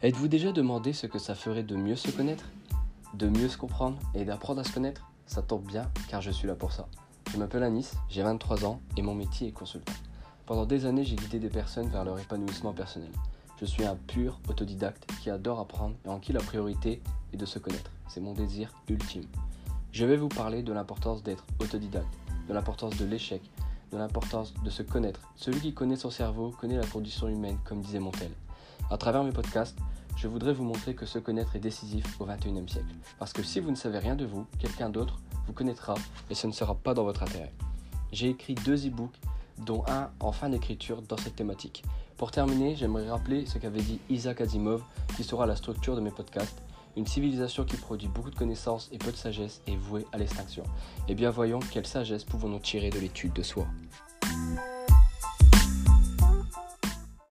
Êtes-vous déjà demandé ce que ça ferait de mieux se connaître? De mieux se comprendre et d'apprendre à se connaître? Ça tombe bien car je suis là pour ça. Je m'appelle Anis, j'ai 23 ans et mon métier est consultant. Pendant des années, j'ai guidé des personnes vers leur épanouissement personnel. Je suis un pur autodidacte qui adore apprendre et en qui la priorité est de se connaître. C'est mon désir ultime. Je vais vous parler de l'importance d'être autodidacte, de l'importance de l'échec, de l'importance de se connaître. Celui qui connaît son cerveau connaît la condition humaine, comme disait Montel. À travers mes podcasts, je voudrais vous montrer que se connaître est décisif au XXIe siècle. Parce que si vous ne savez rien de vous, quelqu'un d'autre vous connaîtra et ce ne sera pas dans votre intérêt. J'ai écrit deux e-books, dont un en fin d'écriture dans cette thématique. Pour terminer, j'aimerais rappeler ce qu'avait dit Isaac Asimov, qui sera la structure de mes podcasts. Une civilisation qui produit beaucoup de connaissances et peu de sagesse est vouée à l'extinction. Eh bien voyons quelle sagesse pouvons-nous tirer de l'étude de soi.